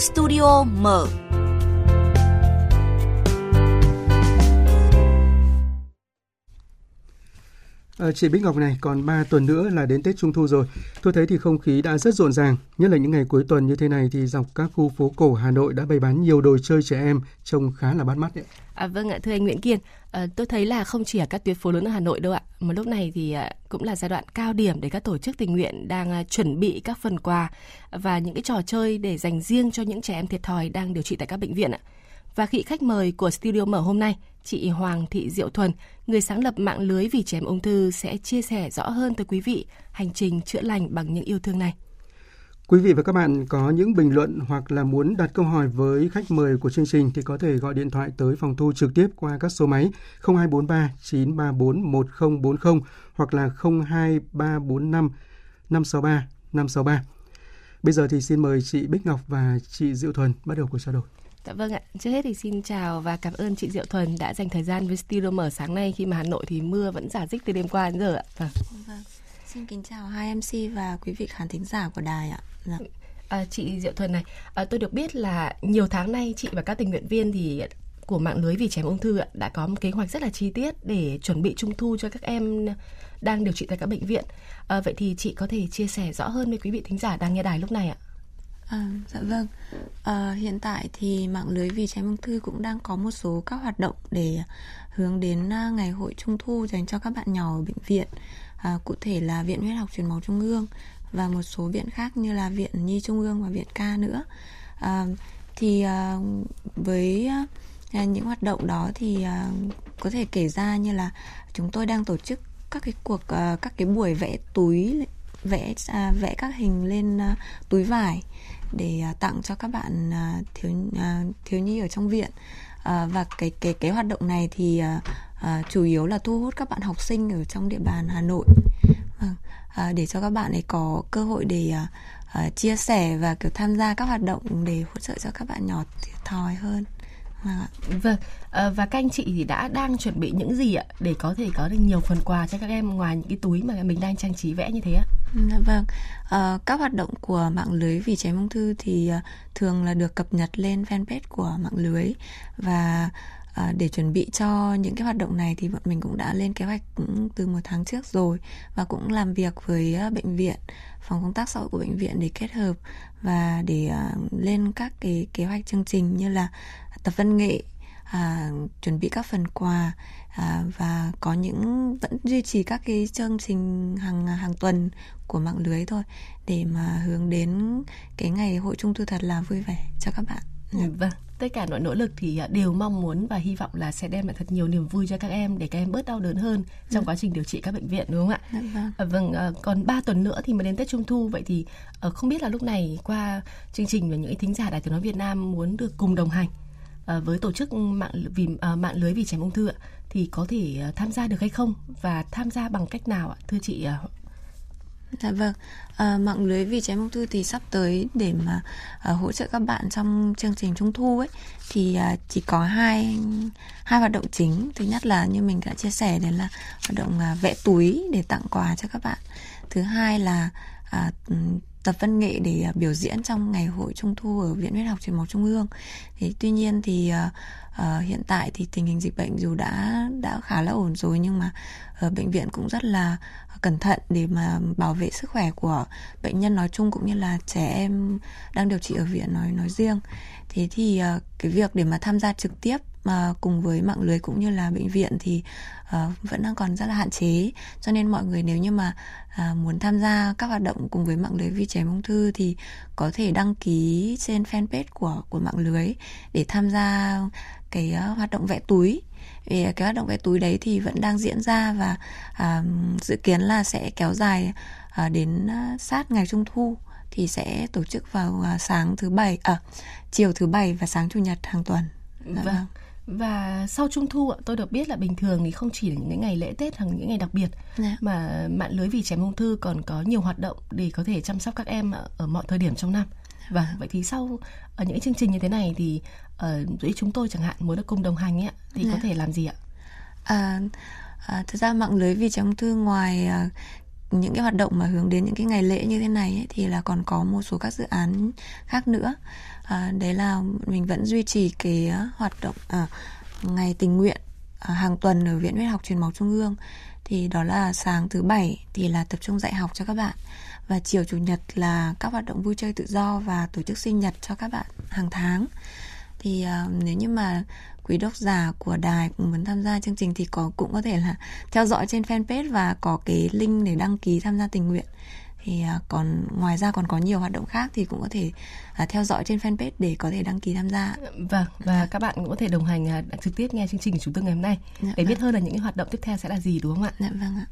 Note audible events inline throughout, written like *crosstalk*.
Studio mở. À, chị Bích Ngọc này, còn 3 tuần nữa là đến Tết Trung Thu rồi. Tôi thấy thì không khí đã rất rộn ràng, nhất là những ngày cuối tuần như thế này thì dọc các khu phố cổ Hà Nội đã bày bán nhiều đồ chơi trẻ em trông khá là bắt mắt đấy. À, vâng ạ, thưa anh Nguyễn Kiên, à, tôi thấy là không chỉ ở các tuyến phố lớn ở Hà Nội đâu ạ, mà lúc này thì à, cũng là giai đoạn cao điểm để các tổ chức tình nguyện đang à, chuẩn bị các phần quà và những cái trò chơi để dành riêng cho những trẻ em thiệt thòi đang điều trị tại các bệnh viện ạ. Và khi khách mời của studio mở hôm nay, chị Hoàng Thị Diệu Thuần, người sáng lập mạng lưới vì trẻ em ung thư sẽ chia sẻ rõ hơn tới quý vị hành trình chữa lành bằng những yêu thương này. Quý vị và các bạn có những bình luận hoặc là muốn đặt câu hỏi với khách mời của chương trình thì có thể gọi điện thoại tới phòng thu trực tiếp qua các số máy 0243 934 1040 hoặc là 02345 563 563. Bây giờ thì xin mời chị Bích Ngọc và chị Diệu Thuần bắt đầu cuộc trao đổi. Dạ vâng ạ. Trước hết thì xin chào và cảm ơn chị Diệu Thuần đã dành thời gian với studio mở sáng nay khi mà Hà Nội thì mưa vẫn giả dích từ đêm qua đến giờ ạ. Vâng. vâng. Xin kính chào hai MC và quý vị khán thính giả của đài ạ. Dạ. À, chị Diệu Thuần này, à, tôi được biết là nhiều tháng nay chị và các tình nguyện viên thì của mạng lưới vì trẻ em ung thư đã có một kế hoạch rất là chi tiết để chuẩn bị trung thu cho các em đang điều trị tại các bệnh viện. À, vậy thì chị có thể chia sẻ rõ hơn với quý vị thính giả đang nghe đài lúc này ạ? À, dạ vâng. À, hiện tại thì mạng lưới vì trẻ ung thư cũng đang có một số các hoạt động để hướng đến à, ngày hội trung thu dành cho các bạn nhỏ ở bệnh viện. À, cụ thể là Viện Huyết học truyền máu Trung ương và một số viện khác như là Viện Nhi Trung ương và Viện Ca nữa. À, thì à, với à, những hoạt động đó thì à, có thể kể ra như là chúng tôi đang tổ chức các cái cuộc à, các cái buổi vẽ túi vẽ à, vẽ các hình lên à, túi vải để à, tặng cho các bạn à, thiếu à, thiếu nhi ở trong viện. Và cái cái cái hoạt động này thì chủ yếu là thu hút các bạn học sinh ở trong địa bàn Hà Nội. Để cho các bạn ấy có cơ hội để chia sẻ và kiểu tham gia các hoạt động để hỗ trợ cho các bạn nhỏ thiệt thòi hơn. Vâng, vâng ờ, và các anh chị thì đã đang chuẩn bị những gì ạ? Để có thể có được nhiều phần quà cho các em ngoài những cái túi mà mình đang trang trí vẽ như thế ạ? Dạ vâng, à, các hoạt động của mạng lưới vì trẻ ung thư thì ờ, thường là được cập nhật lên fanpage của mạng lưới. Và à, để chuẩn bị cho những cái hoạt động này thì bọn mình cũng đã lên kế hoạch cũng từ một tháng trước rồi và cũng làm việc với bệnh viện phòng công tác xã hội của bệnh viện để kết hợp và để à, lên các cái kế hoạch chương trình như là tập văn nghệ à, chuẩn bị các phần quà à, và có những vẫn duy trì các cái chương trình hàng hàng tuần của mạng lưới thôi để mà hướng đến cái ngày hội trung thu thật là vui vẻ cho các bạn. Ừ, vâng, tất cả mọi nỗ lực thì à, đều mong muốn và hy vọng là sẽ đem lại thật nhiều niềm vui cho các em để các em bớt đau đớn hơn trong ừ. quá trình điều trị các bệnh viện đúng không ạ? Dạ vâng. À, vâng, à, còn 3 tuần nữa thì mới đến Tết Trung thu vậy thì không biết là lúc này qua chương trình và những thính giả Đài Tiếng nói Việt Nam muốn được cùng đồng hành Ờ, với tổ chức mạng vì ờ, mạng lưới vì trẻ ung thư thì có thể ờ, tham gia được hay không và tham gia bằng cách nào ạ thưa chị Dạ vâng, à, mạng lưới vì trẻ ung thư thì sắp tới để mà à, hỗ trợ các bạn trong chương trình trung thu ấy thì à, chỉ có hai hai hoạt động chính. Thứ nhất là như mình đã chia sẻ đấy là hoạt động à, vẽ túi để tặng quà cho các bạn. Thứ hai là à, tập văn nghệ để à, biểu diễn trong ngày hội trung thu ở viện huyết học truyền máu trung ương. Thì tuy nhiên thì à, uh, hiện tại thì tình hình dịch bệnh dù đã đã khá là ổn rồi nhưng mà ở bệnh viện cũng rất là cẩn thận để mà bảo vệ sức khỏe của bệnh nhân nói chung cũng như là trẻ em đang điều trị ở viện nói nói riêng. Thế thì uh, cái việc để mà tham gia trực tiếp mà cùng với mạng lưới cũng như là bệnh viện thì uh, vẫn đang còn rất là hạn chế. Cho nên mọi người nếu như mà uh, muốn tham gia các hoạt động cùng với mạng lưới vi chém ung thư thì có thể đăng ký trên fanpage của của mạng lưới để tham gia cái uh, hoạt động vẽ túi vì cái hoạt động vẽ túi đấy thì vẫn đang diễn ra và à, dự kiến là sẽ kéo dài à, đến à, sát ngày trung thu thì sẽ tổ chức vào à, sáng thứ bảy à, chiều thứ bảy và sáng chủ nhật hàng tuần dạ vâng. vâng và sau trung thu tôi được biết là bình thường thì không chỉ là những ngày lễ tết hoặc những ngày đặc biệt dạ. mà mạng lưới vì trẻ ung thư còn có nhiều hoạt động để có thể chăm sóc các em ở mọi thời điểm trong năm và vâng, vậy thì sau ở những chương trình như thế này thì ở uh, chúng tôi chẳng hạn muốn được cùng đồng hành ấy thì dạ. có thể làm gì ạ? À, à, thực ra mạng lưới vì ung thư ngoài à, những cái hoạt động mà hướng đến những cái ngày lễ như thế này ấy, thì là còn có một số các dự án khác nữa à, đấy là mình vẫn duy trì cái hoạt động à, ngày tình nguyện à, hàng tuần ở viện huyết học truyền máu trung ương thì đó là sáng thứ bảy thì là tập trung dạy học cho các bạn và chiều chủ nhật là các hoạt động vui chơi tự do và tổ chức sinh nhật cho các bạn hàng tháng thì uh, nếu như mà quý độc giả của đài cũng muốn tham gia chương trình thì có cũng có thể là theo dõi trên fanpage và có cái link để đăng ký tham gia tình nguyện thì uh, còn ngoài ra còn có nhiều hoạt động khác thì cũng có thể uh, theo dõi trên fanpage để có thể đăng ký tham gia. Vâng và các bạn cũng có thể đồng hành uh, trực tiếp nghe chương trình của chúng tôi ngày hôm nay dạ, để vâng. biết hơn là những cái hoạt động tiếp theo sẽ là gì đúng không ạ? Dạ vâng ạ.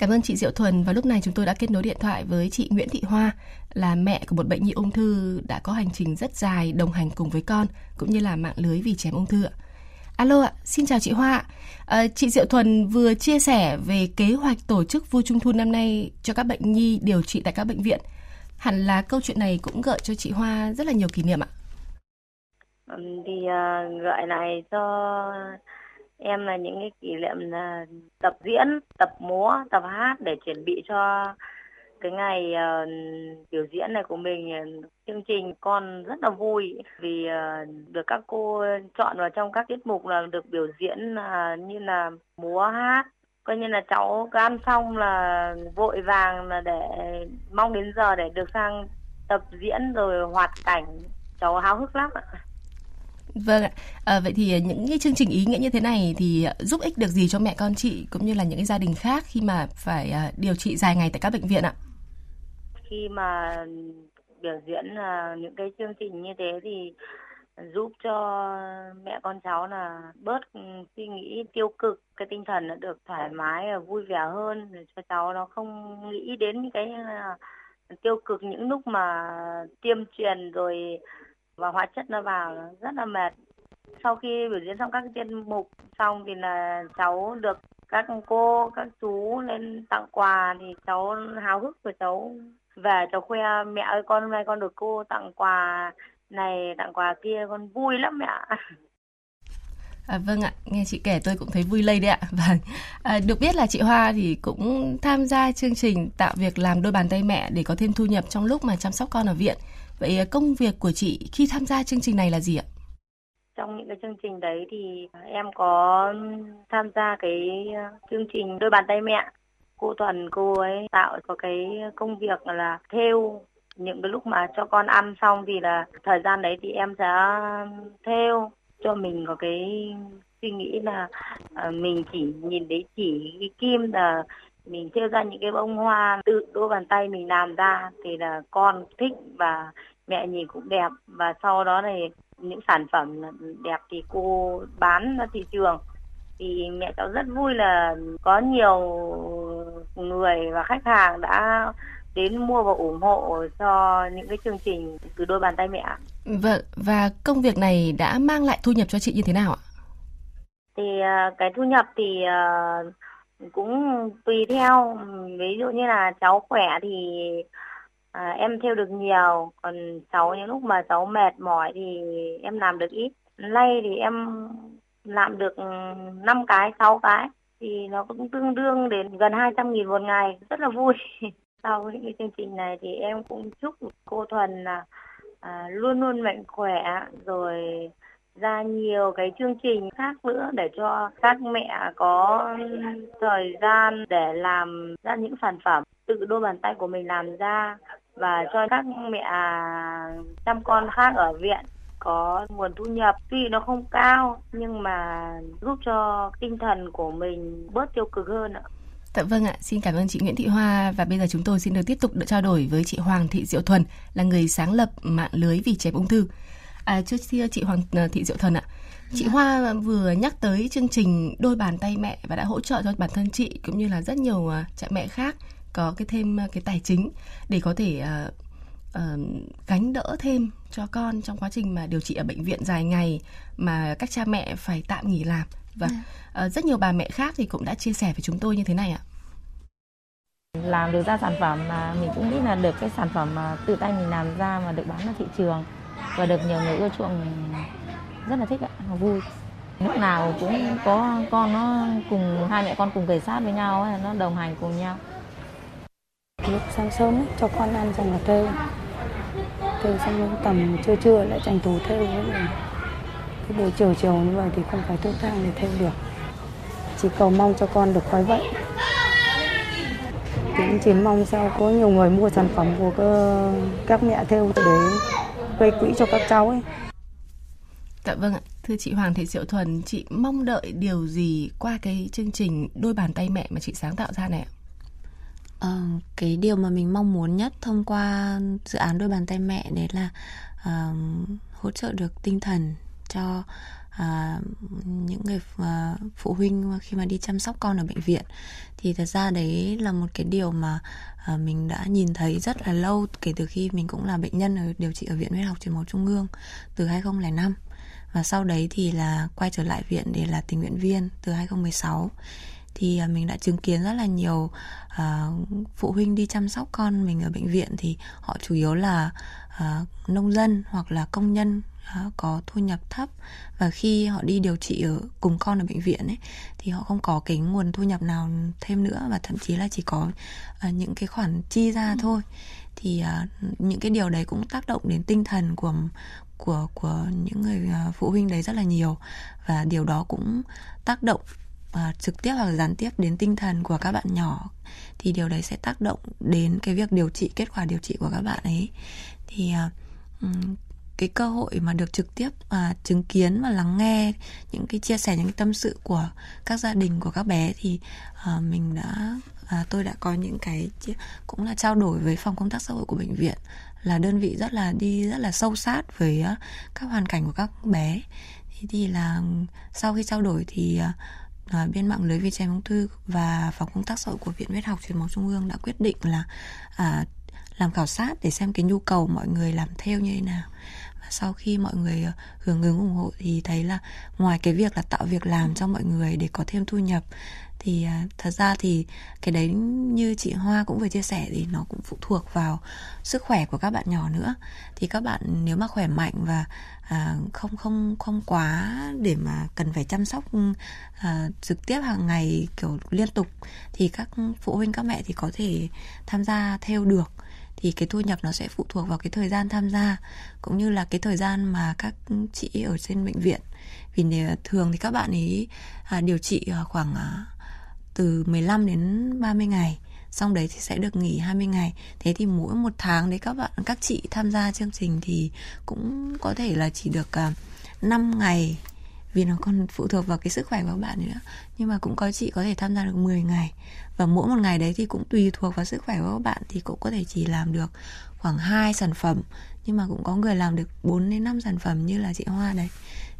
Cảm ơn chị Diệu Thuần và lúc này chúng tôi đã kết nối điện thoại với chị Nguyễn Thị Hoa là mẹ của một bệnh nhi ung thư đã có hành trình rất dài đồng hành cùng với con cũng như là mạng lưới vì chém ung thư ạ. Alo ạ, xin chào chị Hoa. À, chị Diệu Thuần vừa chia sẻ về kế hoạch tổ chức vui trung thu năm nay cho các bệnh nhi điều trị tại các bệnh viện. Hẳn là câu chuyện này cũng gợi cho chị Hoa rất là nhiều kỷ niệm ạ. Ừ, thì uh, gợi lại cho em là những cái kỷ niệm là tập diễn tập múa tập hát để chuẩn bị cho cái ngày uh, biểu diễn này của mình. Chương trình con rất là vui vì uh, được các cô chọn vào trong các tiết mục là được biểu diễn uh, như là múa hát. Coi như là cháu ăn xong là vội vàng là để mong đến giờ để được sang tập diễn rồi hoạt cảnh. Cháu háo hức lắm ạ. Vâng ạ. À, vậy thì ờ, những cái chương trình ý nghĩa như thế này thì ờ, giúp ích được gì cho mẹ con chị cũng như là những cái gia đình khác khi mà phải điều trị dài ngày tại các bệnh viện ạ? Khi mà biểu diễn là những cái chương trình như thế thì giúp cho mẹ con cháu là bớt ừ, suy nghĩ tiêu cực cái tinh thần nó được thoải mái và vui vẻ hơn để cho cháu nó không nghĩ đến cái tiêu cực những lúc mà tiêm truyền rồi và hóa chất nó vào rất là mệt sau khi biểu diễn xong các tiết mục xong thì là cháu được các cô các chú lên tặng quà thì cháu háo hức của cháu về cháu khoe mẹ ơi con hôm nay con được cô tặng quà này tặng quà kia con vui lắm mẹ À, vâng ạ, nghe chị kể tôi cũng thấy vui lây đấy ạ. *laughs* Và vâng. à, được biết là chị Hoa thì cũng tham gia chương trình tạo việc làm đôi bàn tay mẹ để có thêm thu nhập trong lúc mà chăm sóc con ở viện. Vậy à, công việc của chị khi tham gia chương trình này là gì ạ? Trong những cái chương trình đấy thì em có tham gia cái à, chương trình đôi bàn tay mẹ. Cô Thuần cô ấy tạo có cái công việc là thêu những cái lúc mà cho con ăn xong thì là thời gian đấy thì em sẽ thêu cho mình có cái suy nghĩ là à, mình chỉ nhìn thấy chỉ cái kim là mình thêu ra những cái bông hoa tự đôi bàn tay mình làm ra thì là con thích và mẹ nhìn cũng đẹp và sau đó này những sản phẩm đẹp thì cô bán ra thị trường thì mẹ cháu rất vui là có nhiều người và khách hàng đã đến mua và ủng hộ cho những cái chương trình từ đôi bàn tay mẹ. Vâng, và công việc này đã mang lại thu nhập cho chị như thế nào ạ? Thì à, cái thu nhập thì à, cũng tùy theo, ví dụ như là cháu khỏe thì à, em theo được nhiều, còn cháu những lúc mà cháu mệt mỏi thì em làm được ít. Nay thì em làm được ừ, 5 cái, 6 cái. Thì nó cũng tương đương đến gần 200 nghìn một ngày, rất là vui. *laughs* sau những cái chương trình này thì em cũng chúc cô Thuần là à, luôn luôn mạnh khỏe. Rồi ra nhiều cái chương trình khác nữa để cho các mẹ có thời gian để làm ra những sản phẩm tự đôi bàn tay của mình làm ra và cho các mẹ chăm con khác ở viện có nguồn thu nhập tuy nó không cao nhưng mà giúp cho tinh thần của mình bớt tiêu cực hơn ạ. Dạ vâng ạ, xin cảm ơn chị Nguyễn Thị Hoa và bây giờ chúng tôi xin được tiếp tục được trao đổi với chị Hoàng Thị Diệu Thuần là người sáng lập mạng lưới vì trẻ ung thư. À, kia chị Hoàng ờ, Thị Diệu Thuần ạ, chị Hoa vừa nhắc tới chương trình đôi bàn tay mẹ và đã hỗ trợ cho bản thân chị cũng như là rất nhiều uh, cha mẹ khác có cái thêm uh, cái tài chính để có thể uh, uh, gánh đỡ thêm cho con trong quá trình mà điều trị ở bệnh viện dài ngày mà các cha mẹ phải tạm nghỉ làm. Và vâng, uh, rất nhiều bà mẹ khác thì cũng đã chia sẻ với chúng tôi như thế này ạ. Làm được ra sản phẩm mà mình cũng nghĩ là được cái sản phẩm mà tự tay mình làm ra mà được bán ra thị trường và được nhiều người ưa chuộng rất là thích ạ vui. Lúc nào cũng có con nó cùng hai mẹ con cùng kề sát với nhau nó đồng hành cùng nhau. Lúc sáng sớm ấy, cho con ăn xong là theo theo xong tầm trưa trưa lại tranh thủ theo cái buổi chiều chiều như vậy thì không phải thuốc thang để theo được. Chỉ cầu mong cho con được khói vậy thì cũng chỉ mong sao có nhiều người mua sản phẩm của ờ, các mẹ theo để gây quỹ cho các cháu ấy Dạ vâng ạ, thưa chị Hoàng Thị Diệu Thuần, chị mong đợi điều gì qua cái chương trình đôi bàn tay mẹ mà chị sáng tạo ra này ạ? Ờ, cái điều mà mình mong muốn nhất thông qua dự án đôi bàn tay mẹ đấy là uh, hỗ trợ được tinh thần cho à, những người à, phụ huynh khi mà đi chăm sóc con ở bệnh viện. Thì thật ra đấy là một cái điều mà à, mình đã nhìn thấy rất là lâu kể từ khi mình cũng là bệnh nhân ở điều trị ở viện huyết học truyền máu trung ương từ 2005 và sau đấy thì là quay trở lại viện để là tình nguyện viên từ 2016 thì à, mình đã chứng kiến rất là nhiều uh, phụ huynh đi chăm sóc con mình ở bệnh viện. Thì họ chủ yếu là uh, nông dân hoặc là công nhân có thu nhập thấp. Và khi họ đi điều trị ở cùng con ở bệnh viện ấy thì họ không có cái nguồn thu nhập nào thêm nữa và thậm chí là chỉ có uh, những cái khoản chi ra ừ. thôi. Thì uh, những cái điều đấy cũng tác động đến tinh thần của của của những người uh, phụ huynh đấy rất là nhiều. Và điều đó cũng tác động uh, trực tiếp hoặc gián tiếp đến tinh thần của các bạn nhỏ. Thì điều đấy sẽ tác động đến cái việc điều trị kết quả điều trị của các bạn ấy. Thì uh, cái cơ hội mà được trực tiếp à, chứng kiến và lắng nghe những cái chia sẻ những cái tâm sự của các gia đình của các bé thì à, mình đã à, tôi đã có những cái cũng là trao đổi với phòng công tác xã hội của bệnh viện là đơn vị rất là đi rất là sâu sát với à, các hoàn cảnh của các bé. Thì, thì là sau khi trao đổi thì à, à bên mạng lưới vì trẻ ung thư và phòng công tác xã hội của viện huyết học truyền máu trung ương đã quyết định là à, làm khảo sát để xem cái nhu cầu mọi người làm theo như thế nào sau khi mọi người ờ, hưởng ứng ủng hộ thì thấy là ngoài cái việc là tạo việc làm cho mọi người để có thêm thu nhập thì à, thật ra thì cái đấy như chị Hoa cũng vừa chia sẻ thì nó cũng phụ thuộc vào sức khỏe của các bạn nhỏ nữa. Thì các bạn nếu mà khỏe mạnh và à, không không không quá để mà cần phải chăm sóc à, trực tiếp hàng ngày kiểu liên tục thì các phụ huynh các mẹ thì có thể tham gia theo được thì cái thu nhập nó sẽ phụ thuộc vào cái thời gian tham gia cũng như là cái thời gian mà các chị ở trên bệnh viện. Vì thường thì các bạn ấy à, điều trị à, khoảng à, từ 15 đến 30 ngày xong đấy thì sẽ được nghỉ 20 ngày. Thế thì mỗi một tháng đấy các bạn các chị tham gia chương trình thì cũng có thể là chỉ được à, 5 ngày vì nó còn phụ thuộc vào cái sức khỏe của các bạn nữa. Nhưng mà cũng có chị có thể tham gia được 10 ngày và mỗi một ngày đấy thì cũng tùy thuộc vào sức khỏe của các bạn thì cũng có thể chỉ làm được khoảng 2 sản phẩm. Nhưng mà cũng có người làm được 4 đến 5 sản phẩm như là chị Hoa đấy.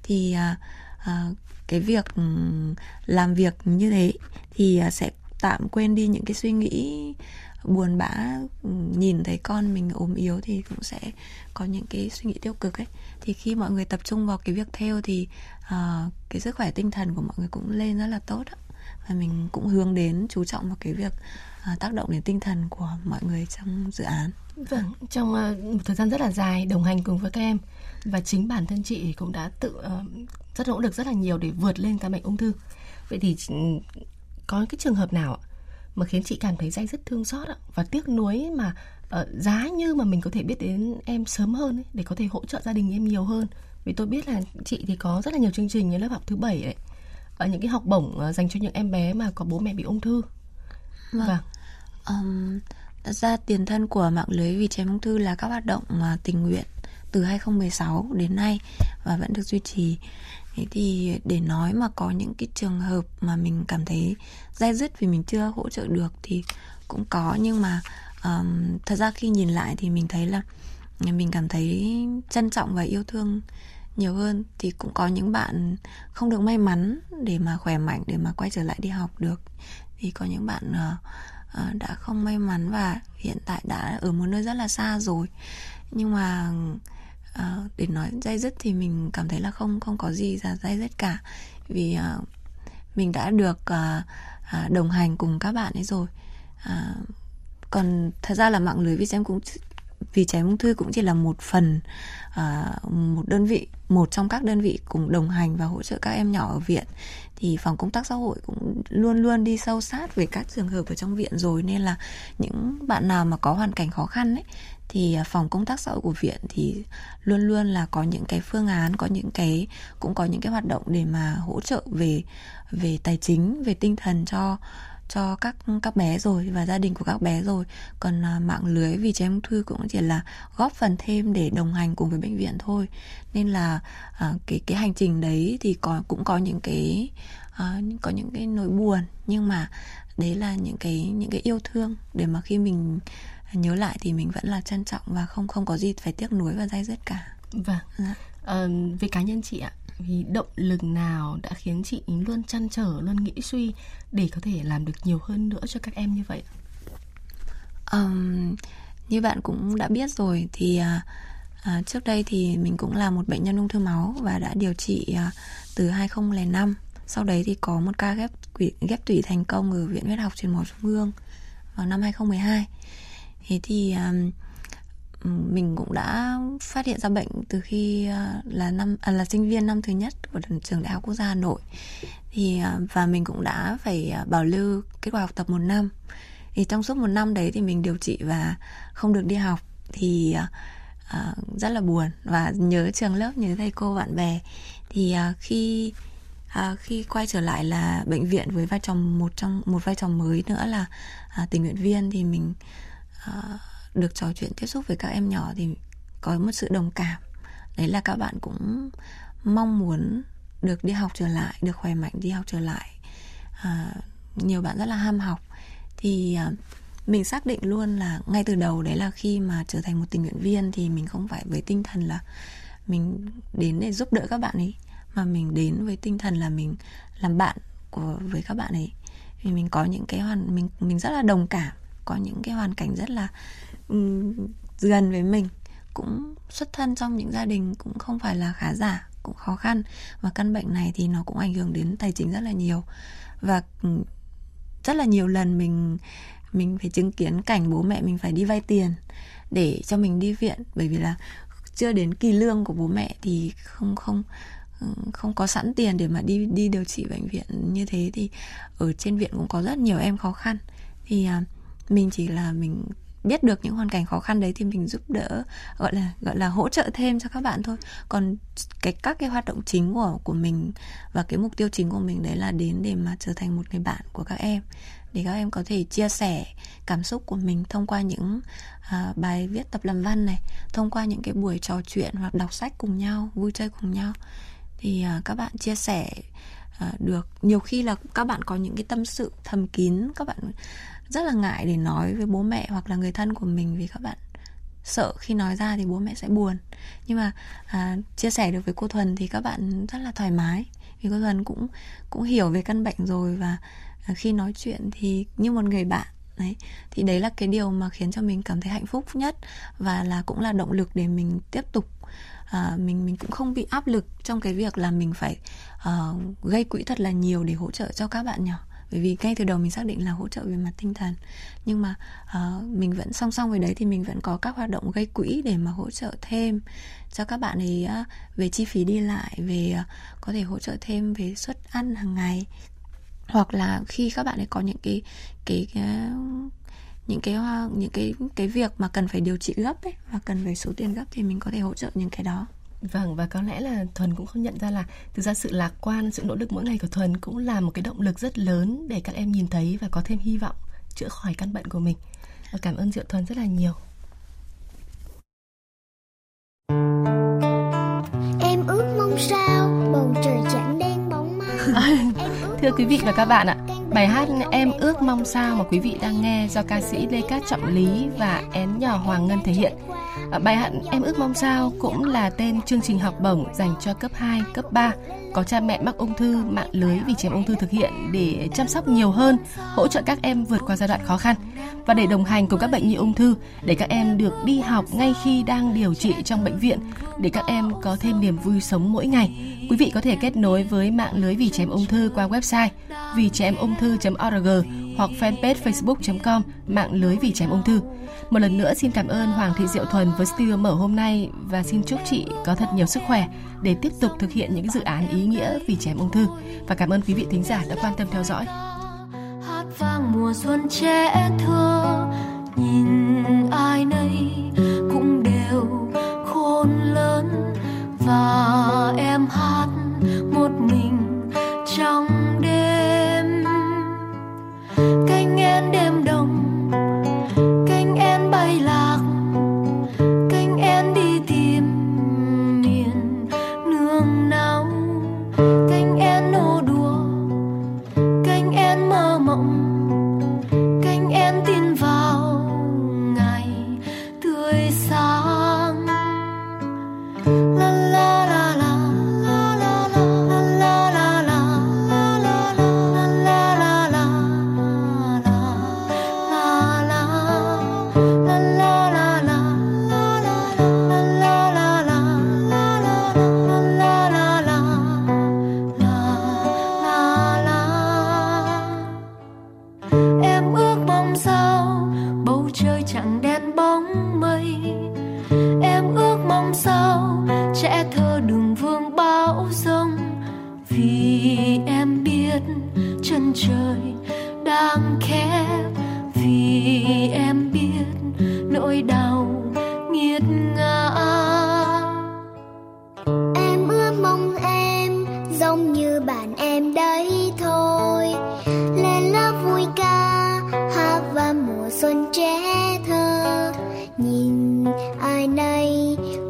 Thì à, à, cái việc ừ, làm việc như thế thì à, sẽ tạm quên đi những cái suy nghĩ buồn bã ừ, nhìn thấy con mình ốm yếu thì cũng sẽ có những cái suy nghĩ tiêu cực ấy. Thì khi mọi người tập trung vào cái việc theo thì uh, cái sức khỏe tinh thần của mọi người cũng lên rất là tốt đó và mình cũng hướng đến, chú trọng vào cái việc à, tác động đến tinh thần của mọi người trong dự án. Vâng trong à, một thời gian rất là dài, đồng hành cùng với các em, và chính bản thân chị cũng đã tự ờ, rất nỗ lực rất là nhiều để vượt lên căn bệnh ung thư. Vậy thì ừ, có cái trường hợp nào mà khiến chị cảm thấy dây rất thương xót và tiếc nuối mà ờ, giá như mà mình có thể biết đến em sớm hơn để có thể hỗ trợ gia đình em nhiều hơn? Vì tôi biết là chị thì có rất là nhiều chương trình như lớp học thứ bảy đấy những cái học bổng uh, dành cho những em bé mà có bố mẹ bị ung thư. Vâng, vâng. Um, ra tiền thân của mạng lưới vì trẻ ung thư là các hoạt động mà tình nguyện từ 2016 đến nay và vẫn được duy trì. Thế thì để nói mà có những cái trường hợp mà mình cảm thấy dai dứt vì mình chưa hỗ trợ được thì cũng có nhưng mà um, thật ra khi nhìn lại thì mình thấy là mình cảm thấy trân trọng và yêu thương nhiều hơn thì cũng có những bạn không được may mắn để mà khỏe mạnh để mà quay trở lại đi học được. Thì có những bạn uh, uh, đã không may mắn và hiện tại đã ở một nơi rất là xa rồi. Nhưng mà uh, để nói dây dứt thì mình cảm thấy là không không có gì là dây dứt cả. Vì uh, mình đã được uh, uh, đồng hành cùng các bạn ấy rồi. Uh, còn thật ra là mạng lưới vì em cũng vì trẻ em ung thư cũng chỉ là một phần uh, một đơn vị một trong các đơn vị cùng đồng hành và hỗ trợ các em nhỏ ở viện. Thì phòng công tác xã hội cũng luôn luôn đi sâu sát về các trường hợp ở trong viện rồi nên là những bạn nào mà có hoàn cảnh khó khăn ấy thì à, phòng công tác xã hội của viện thì luôn luôn là có những cái phương án có những cái cũng có những cái hoạt động để mà hỗ trợ về về tài chính về tinh thần cho cho các các bé rồi và gia đình của các bé rồi. Còn à, mạng lưới vì trẻ ung thư cũng chỉ là góp phần thêm để đồng hành cùng với bệnh viện thôi. Nên là à, cái cái hành trình đấy thì có cũng có những cái à, có những cái nỗi buồn. Nhưng mà đấy là những cái những cái yêu thương để mà khi mình nhớ lại thì mình vẫn là trân trọng và không không có gì phải tiếc nuối và dai dứt cả. Vâng. Dạ. à, về cá nhân chị ạ vì động lực nào đã khiến chị luôn chăn trở luôn nghĩ suy để có thể làm được nhiều hơn nữa cho các em như vậy um, như bạn cũng đã biết rồi thì à, à, trước đây thì mình cũng là một bệnh nhân ung thư máu và đã điều trị à, từ 2005 sau đấy thì có một ca ghép ghép tủy thành công ở viện huyết học truyền máu trung ương vào năm 2012 thế thì um, Ừ, mình cũng đã phát hiện ra bệnh từ khi à, là năm à, là sinh viên năm thứ nhất của trường đại học quốc gia hà nội. Thì à, và mình cũng đã phải à, bảo lưu kết quả học tập một năm. Thì trong suốt một năm đấy thì mình điều trị và không được đi học thì à, rất là buồn. Và nhớ trường lớp nhớ thầy cô bạn bè. Thì à, khi à, khi quay trở lại là bệnh viện với vai trò một trong một vai trò mới nữa là à, tình nguyện viên thì mình à, được trò chuyện tiếp xúc với các em nhỏ thì có một sự đồng cảm. Đấy là các bạn cũng mong muốn được đi học trở lại được khỏe mạnh đi học trở lại. À, nhiều bạn rất là ham học. Thì à, mình xác định luôn là ngay từ đầu đấy là khi mà trở thành một tình nguyện viên thì mình không phải với tinh thần là mình đến để giúp đỡ các bạn ấy mà mình đến với tinh thần là mình làm bạn của với các bạn ấy. Vì mình có những cái hoàn mình mình rất là đồng cảm có những cái hoàn cảnh rất là um, gần với mình cũng xuất thân trong những gia đình cũng không phải là khá giả cũng khó khăn. Và căn bệnh này thì nó cũng ảnh hưởng đến tài chính rất là nhiều. Và rất là nhiều lần mình mình phải chứng kiến cảnh bố mẹ mình phải đi vay tiền để cho mình đi viện. Bởi vì là chưa đến kỳ lương của bố mẹ thì không không không có sẵn tiền để mà đi đi điều trị bệnh viện như thế. Thì ở trên viện cũng có rất nhiều em khó khăn. Thì uh, mình chỉ là mình biết được những hoàn cảnh khó khăn đấy thì mình giúp đỡ gọi là gọi là hỗ trợ thêm cho các bạn thôi. Còn cái các cái hoạt động chính của của mình và cái mục tiêu chính của mình đấy là đến để mà trở thành một người bạn của các em. Để các em có thể chia sẻ cảm xúc của mình thông qua những à, bài viết tập làm văn này thông qua những cái buổi trò chuyện hoặc đọc sách cùng nhau vui chơi cùng nhau. Thì à, các bạn chia sẻ à, được. Nhiều khi là các bạn có những cái tâm sự thầm kín các bạn rất là ngại để nói với bố mẹ hoặc là người thân của mình vì các bạn sợ khi nói ra thì bố mẹ sẽ buồn. Nhưng mà à, chia sẻ được với cô thuần thì các bạn rất là thoải mái. Vì cô thuần cũng cũng hiểu về căn bệnh rồi và à, khi nói chuyện thì như một người bạn đấy. Thì đấy là cái điều mà khiến cho mình cảm thấy hạnh phúc nhất và là cũng là động lực để mình tiếp tục à, mình mình cũng không bị áp lực trong cái việc là mình phải uh, gây quỹ thật là nhiều để hỗ trợ cho các bạn nhỏ bởi vì ngay từ đầu mình xác định là hỗ trợ về mặt tinh thần. Nhưng mà uh, mình vẫn song song với đấy thì mình vẫn có các hoạt động gây quỹ để mà hỗ trợ thêm cho các bạn ấy uh, về chi phí đi lại về uh, có thể hỗ trợ thêm về suất ăn hàng ngày. Hoặc là khi các bạn ấy có những cái cái, cái những cái ờ, những cái cái việc mà cần phải điều trị gấp ấy và cần phải số tiền gấp thì mình có thể hỗ trợ những cái đó. Vâng và có lẽ là Thuần cũng không nhận ra là thực ra sự lạc quan, sự nỗ lực mỗi ngày của Thuần cũng là một cái động lực rất lớn để các em nhìn thấy và có thêm hy vọng chữa khỏi căn bệnh của mình. Và cảm ơn Diệu Thuần rất là nhiều. Em ước mong sao bầu trời chẳng đen bóng ma. *laughs* Thưa quý vị và các bạn ạ, bài hát Em ước mong sao mà quý vị đang nghe do ca sĩ Lê Cát Trọng Lý và én nhỏ Hoàng Ngân thể hiện. Bài hát Em ước mong sao cũng là tên chương trình học bổng dành cho cấp 2, cấp 3 có cha mẹ mắc ung thư mạng lưới vì trẻ ung thư thực hiện để chăm sóc nhiều hơn, hỗ trợ các em vượt qua giai đoạn khó khăn và để đồng hành cùng các bệnh nhi ung thư để các em được đi học ngay khi đang điều trị trong bệnh viện, để các em có thêm niềm vui sống mỗi ngày. Quý vị có thể kết nối với mạng lưới vì trẻ em ung thư qua website vì trẻ em ung thư.org hoặc fanpage facebook.com mạng lưới vì trẻ em ung thư. Một lần nữa xin cảm ơn Hoàng Thị Diệu Thuần với studio mở hôm nay và xin chúc chị có thật nhiều sức khỏe để tiếp tục thực hiện những dự án ý nghĩa vì trẻ em ung thư. Và cảm ơn quý vị thính giả đã quan tâm theo dõi. Vang mùa xuân trẻ thơ nhìn ai nấy cũng đều khôn lớn, và em hát một mình bye.